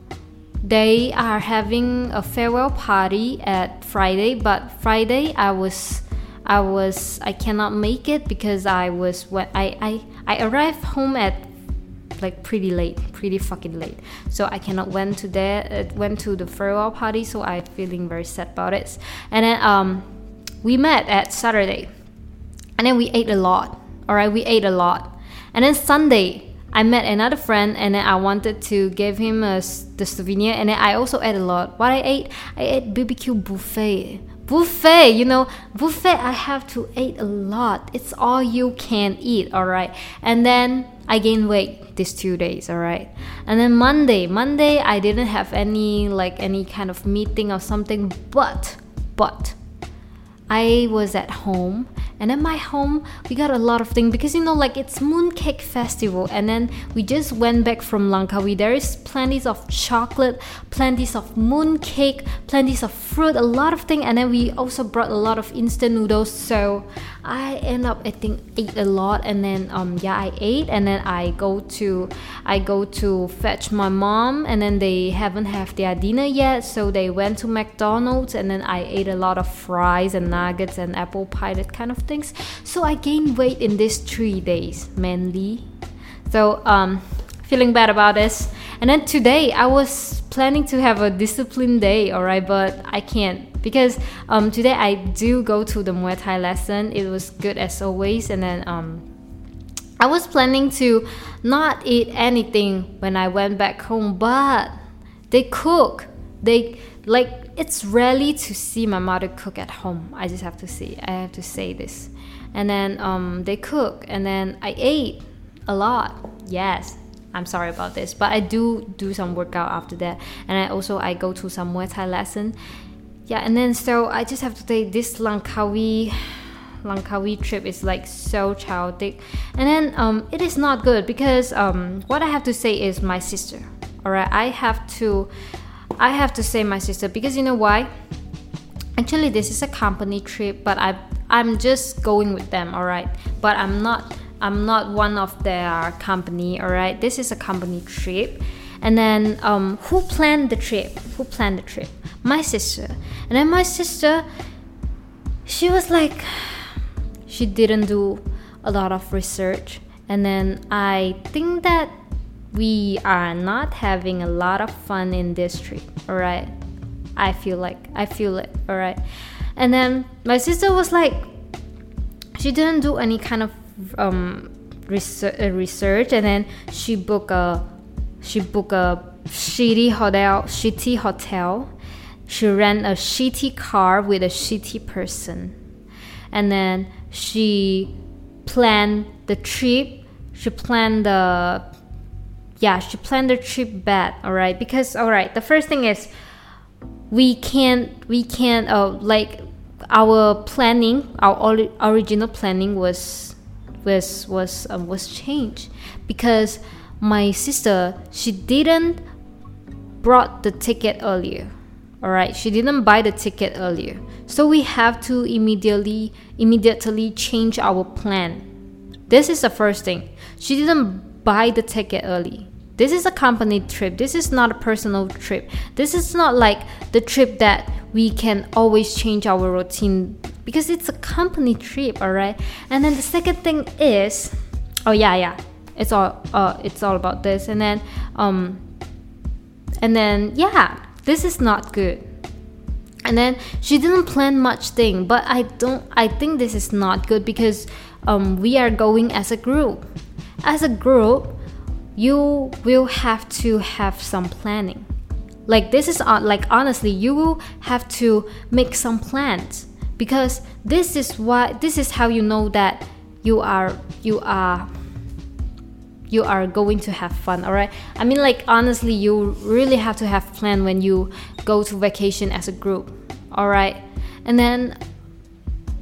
Speaker 1: they are having a farewell party at Friday, but Friday I was I was I cannot make it because I was I I I arrived home at like pretty late, pretty fucking late. So I cannot went to there, uh, went to the farewell party. So I'm feeling very sad about it. And then um, we met at Saturday, and then we ate a lot. All right, we ate a lot. And then Sunday, I met another friend, and then I wanted to give him a, the souvenir. And then I also ate a lot. What I ate, I ate BBQ buffet buffet you know buffet i have to eat a lot it's all you can eat all right and then i gained weight these two days all right and then monday monday i didn't have any like any kind of meeting or something but but i was at home. And at my home we got a lot of things because you know like it's mooncake festival. And then we just went back from langkawi. There is plenty of chocolate plenty of mooncake plenty of fruit a lot of things and then we also brought a lot of instant noodles. So i end up eating ate a lot and then um yeah i ate and then i go to i go to fetch my mom and then they haven't have their dinner yet so they went to mcdonald's and then i ate a lot of fries and nuggets and apple pie that kind of things. So I gained weight in these three days mainly. So um, feeling bad about this. And then today I was planning to have a disciplined day, alright, but I can't because um, today I do go to the Muay Thai lesson. It was good as always, and then um, I was planning to not eat anything when I went back home, but they cook. They like it's rarely to see my mother cook at home. I just have to say, I have to say this. And then um, they cook, and then I ate a lot. Yes, I'm sorry about this, but I do do some workout after that, and I also I go to some Muay Thai lesson. Yeah, and then so I just have to say this Langkawi. Langkawi trip is like so chaotic, and then um, it is not good because um, what I have to say is my sister. Alright, I have to I have to say my sister because you know why? Actually, this is a company trip, but I I'm just going with them, all right. But I'm not I'm not one of their company, all right. This is a company trip, and then um, who planned the trip? Who planned the trip? My sister, and then my sister, she was like, she didn't do a lot of research, and then I think that we are not having a lot of fun in this trip all right i feel like i feel it all right and then my sister was like she didn't do any kind of um, research, uh, research. And then she booked a she booked a shitty hotel shitty hotel. She rent a shitty car with a shitty person. And then she planned the trip. She planned the yeah, she planned the trip bad, all right? Because all right, the first thing is we can't we can't uh, like our planning, our original planning was was was um, was changed. Because my sister she didn't brought the ticket earlier all right she didn't buy the ticket earlier so we have to immediately immediately change our plan this is the first thing she didn't buy the ticket early this is a company trip. This is not a personal trip. This is not like the trip that we can always change our routine because it's a company trip, all right? And then the second thing is oh yeah, yeah. It's all uh it's all about this. And then um and then yeah, this is not good. And then she didn't plan much thing, but I don't I think this is not good because um we are going as a group. As a group, you will have to have some planning like this is uh, like honestly you will have to make some plans because this is what this is how you know that you are you are you are going to have fun all right? I mean like honestly you really have to have plan when you go to vacation as a group all right? And then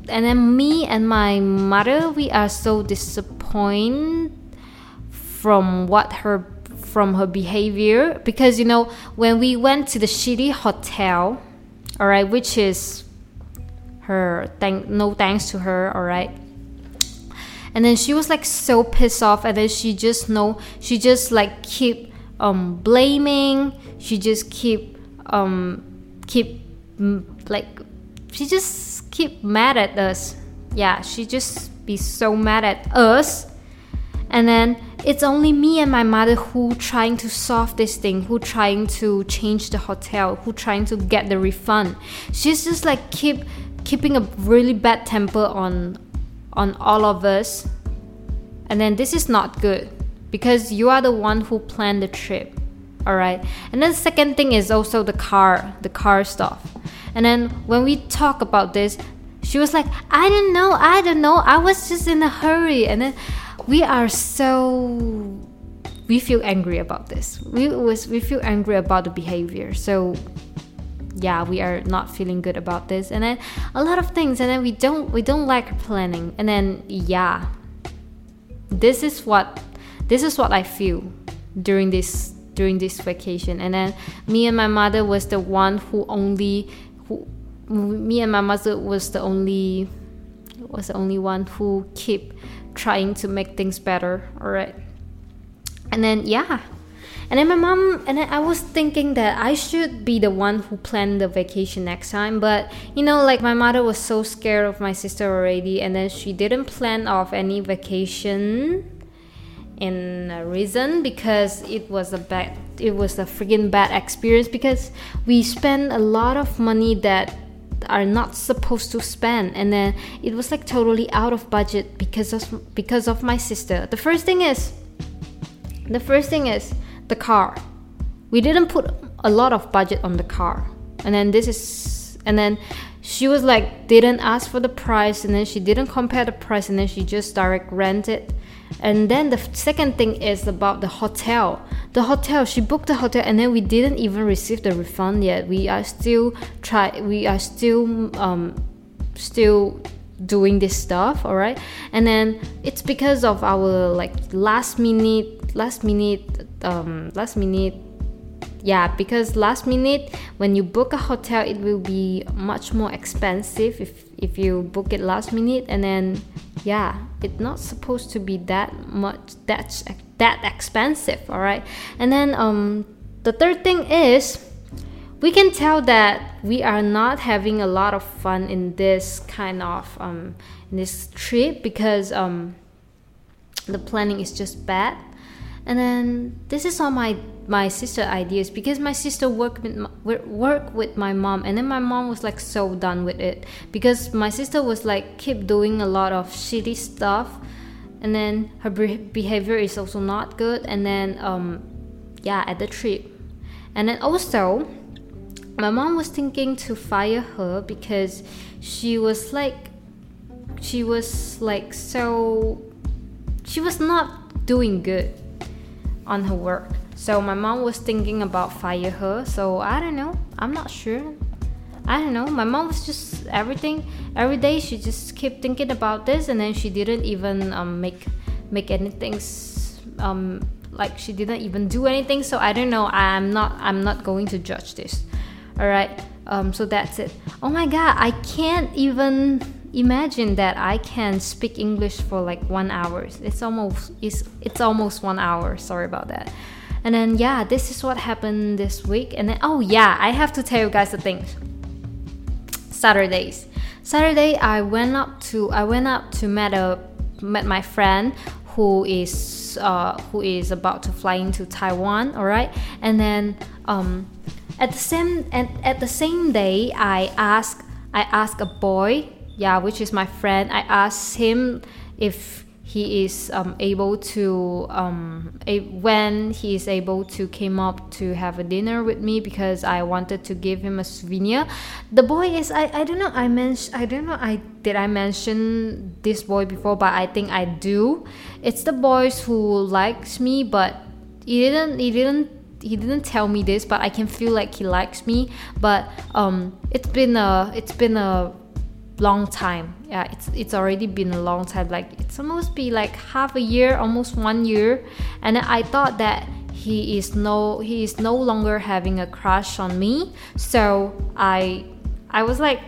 Speaker 1: and then me and my mother we are so disappointed from what her from her behavior because you know when we went to the shitty hotel all right which is her thank no thanks to her all right and then she was like so pissed off. And then she just know she just like keep um blaming. She just keep um keep like she just keep mad at us. Yeah she just be so mad at us. And then it's only me and my mother who trying to solve this thing who trying to change the hotel who trying to get the refund. She's just like keep keeping a really bad temper on on all of us and then this is not good because you are the one who planned the trip all right and then the second thing is also the car the car stuff And then when we talk about this, she was like, I don't know, I don't know, I was just in a hurry. And then we are so we feel angry about this. We was we feel angry about the behavior. So yeah, we are not feeling good about this. And then a lot of things and then we don't we don't like planning. And then yeah. This is what this is what I feel during this during this vacation. And then me and my mother was the one who only who me and my mother was the only was the only one who keep trying to make things better all right and then yeah and then my mom and i was thinking that i should be the one who planned the vacation next time but you know like my mother was so scared of my sister already and then she didn't plan off any vacation in a reason because it was a bad it was a freaking bad experience because we spent a lot of money that are not supposed to spend and then it was like totally out of budget because of because of my sister. The first thing is the first thing is the car we didn't put a lot of budget on the car and then this is and then she was like didn't ask for the price and then she didn't compare the price and then she just direct rented and then the second thing is about the hotel. The hotel, she booked the hotel and then we didn't even receive the refund yet. We are still try we are still um still doing this stuff, all right? And then it's because of our like last minute last minute um last minute. Yeah because last minute when you book a hotel it will be much more expensive if if you book it last minute. And then yeah it's not supposed to be that much that's that expensive all right? And then um the third thing is we can tell that we are not having a lot of fun in this kind of um in this trip because um the planning is just bad and then this is all my my sister ideas because my sister worked with my, work with my mom and then my mom was like so done with it. Because my sister was like keep doing a lot of shitty stuff and then her behavior is also not good and then um yeah at the trip. And then also my mom was thinking to fire her because she was like she was like so she was not doing good on her work. So my mom was thinking about fire her. So I don't know. I'm not sure. I don't know. My mom was just everything every day. She just kept thinking about this, and then she didn't even um, make make anything um, like she didn't even do anything. So I don't know. I'm not I'm not going to judge this. All right. Um, so that's it. Oh my god, I can't even imagine that I can speak English for like one hour. It's almost it's it's almost one hour. Sorry about that. And then yeah, this is what happened this week. And then oh yeah, I have to tell you guys the things. Saturdays. Saturday I went up to I went up to met a met my friend who is uh, who is about to fly into Taiwan. All right, and then um, at the same at, at the same day I asked I asked a boy yeah, which is my friend. I asked him if he is um, able to um, a, when he is able to came up to have a dinner with me because I wanted to give him a souvenir. The boy is I, I don't know I mentioned I don't know I did I mention this boy before but I think I do. It's the boys who likes me but he didn't he didn't he didn't tell me this but I can feel like he likes me but um it's been a it's been a long time. Yeah it's it's already been a long time. Like it's almost be like half a year almost one year. And i thought that he is no he is no longer having a crush on me. So i i was like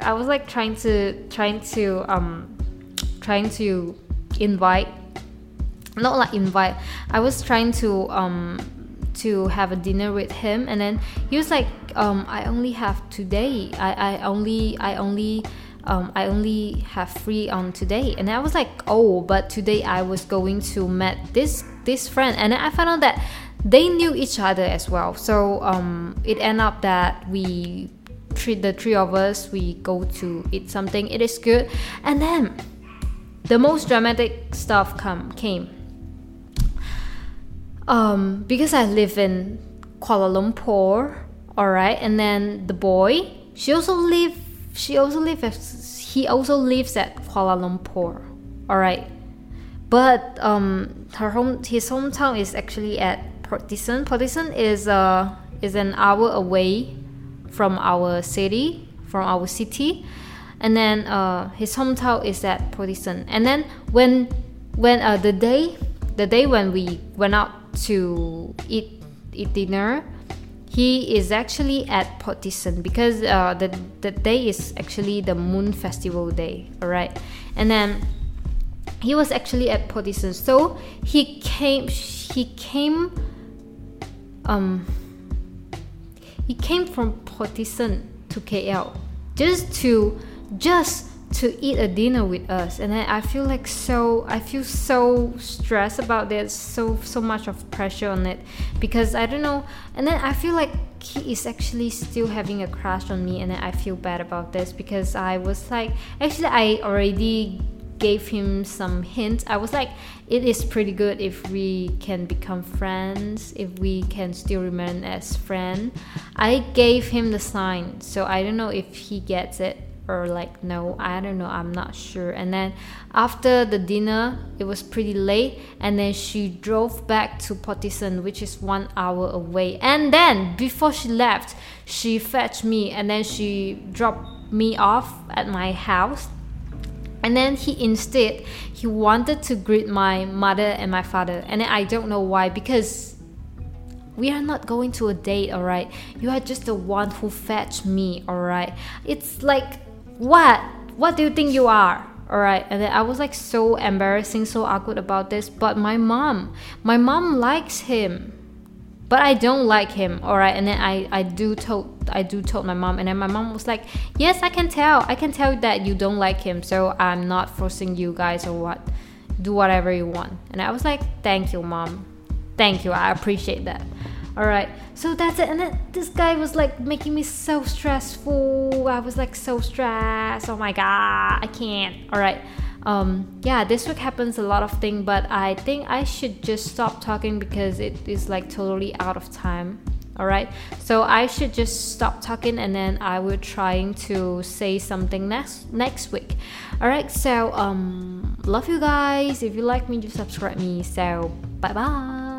Speaker 1: i was like trying to trying to um trying to invite not like invite. I was trying to um to have a dinner with him. And then he was like um i only have today. I i only i only um, I only have free on today. And I was like, oh, but today I was going to meet this this friend, and I found out that they knew each other as well. So um, it ended up that we treat the three of us. We go to eat something. It is good, and then the most dramatic stuff come came. Um, because I live in Kuala Lumpur, all right, and then the boy she also live she also lives he also lives at Kuala Lumpur. All right but um her home his hometown is actually at Port Dickson is uh is an hour away from our city from our city. And then uh, his hometown is at Port And then when when uh, the day the day when we went out to eat eat dinner, he is actually at Port Dickson because uh, the the day is actually the Moon Festival day. All right, and then he was actually at Port Dickson. So he came he came um he came from Port Dickson to KL just to just to eat a dinner with us. And then i feel like so i feel so stressed about this so so much of pressure on it because i don't know. And then i feel like he is actually still having a crush on me and then i feel bad about this because i was like actually i already gave him some hints. I was like it is pretty good if we can become friends if we can still remain as friends i gave him the sign so i don't know if he gets it or like no i don't know i'm not sure. And then after the dinner it was pretty late and then she drove back to Port Dickson which is one hour away. And then before she left she fetched me and then she dropped me off at my house. And then he instead he wanted to greet my mother and my father. And i don't know why because we are not going to a date all right you are just the one who fetched me all right it's like what? What do you think you are? Alright, and then I was like so embarrassing, so awkward about this. But my mom, my mom likes him, but I don't like him. Alright, and then I I do told I do told my mom, and then my mom was like, yes, I can tell, I can tell that you don't like him, so I'm not forcing you guys or what. Do whatever you want. And I was like, thank you, mom. Thank you, I appreciate that. All right, so that's it. And then this guy was like making me so stressful. I was like so stressed. Oh my god, I can't. All right. Um, yeah, this week happens a lot of things, but I think I should just stop talking because it is like totally out of time. All right, so I should just stop talking and then I will trying to say something next next week. All right, so um, love you guys. If you like me, just subscribe me. So bye bye.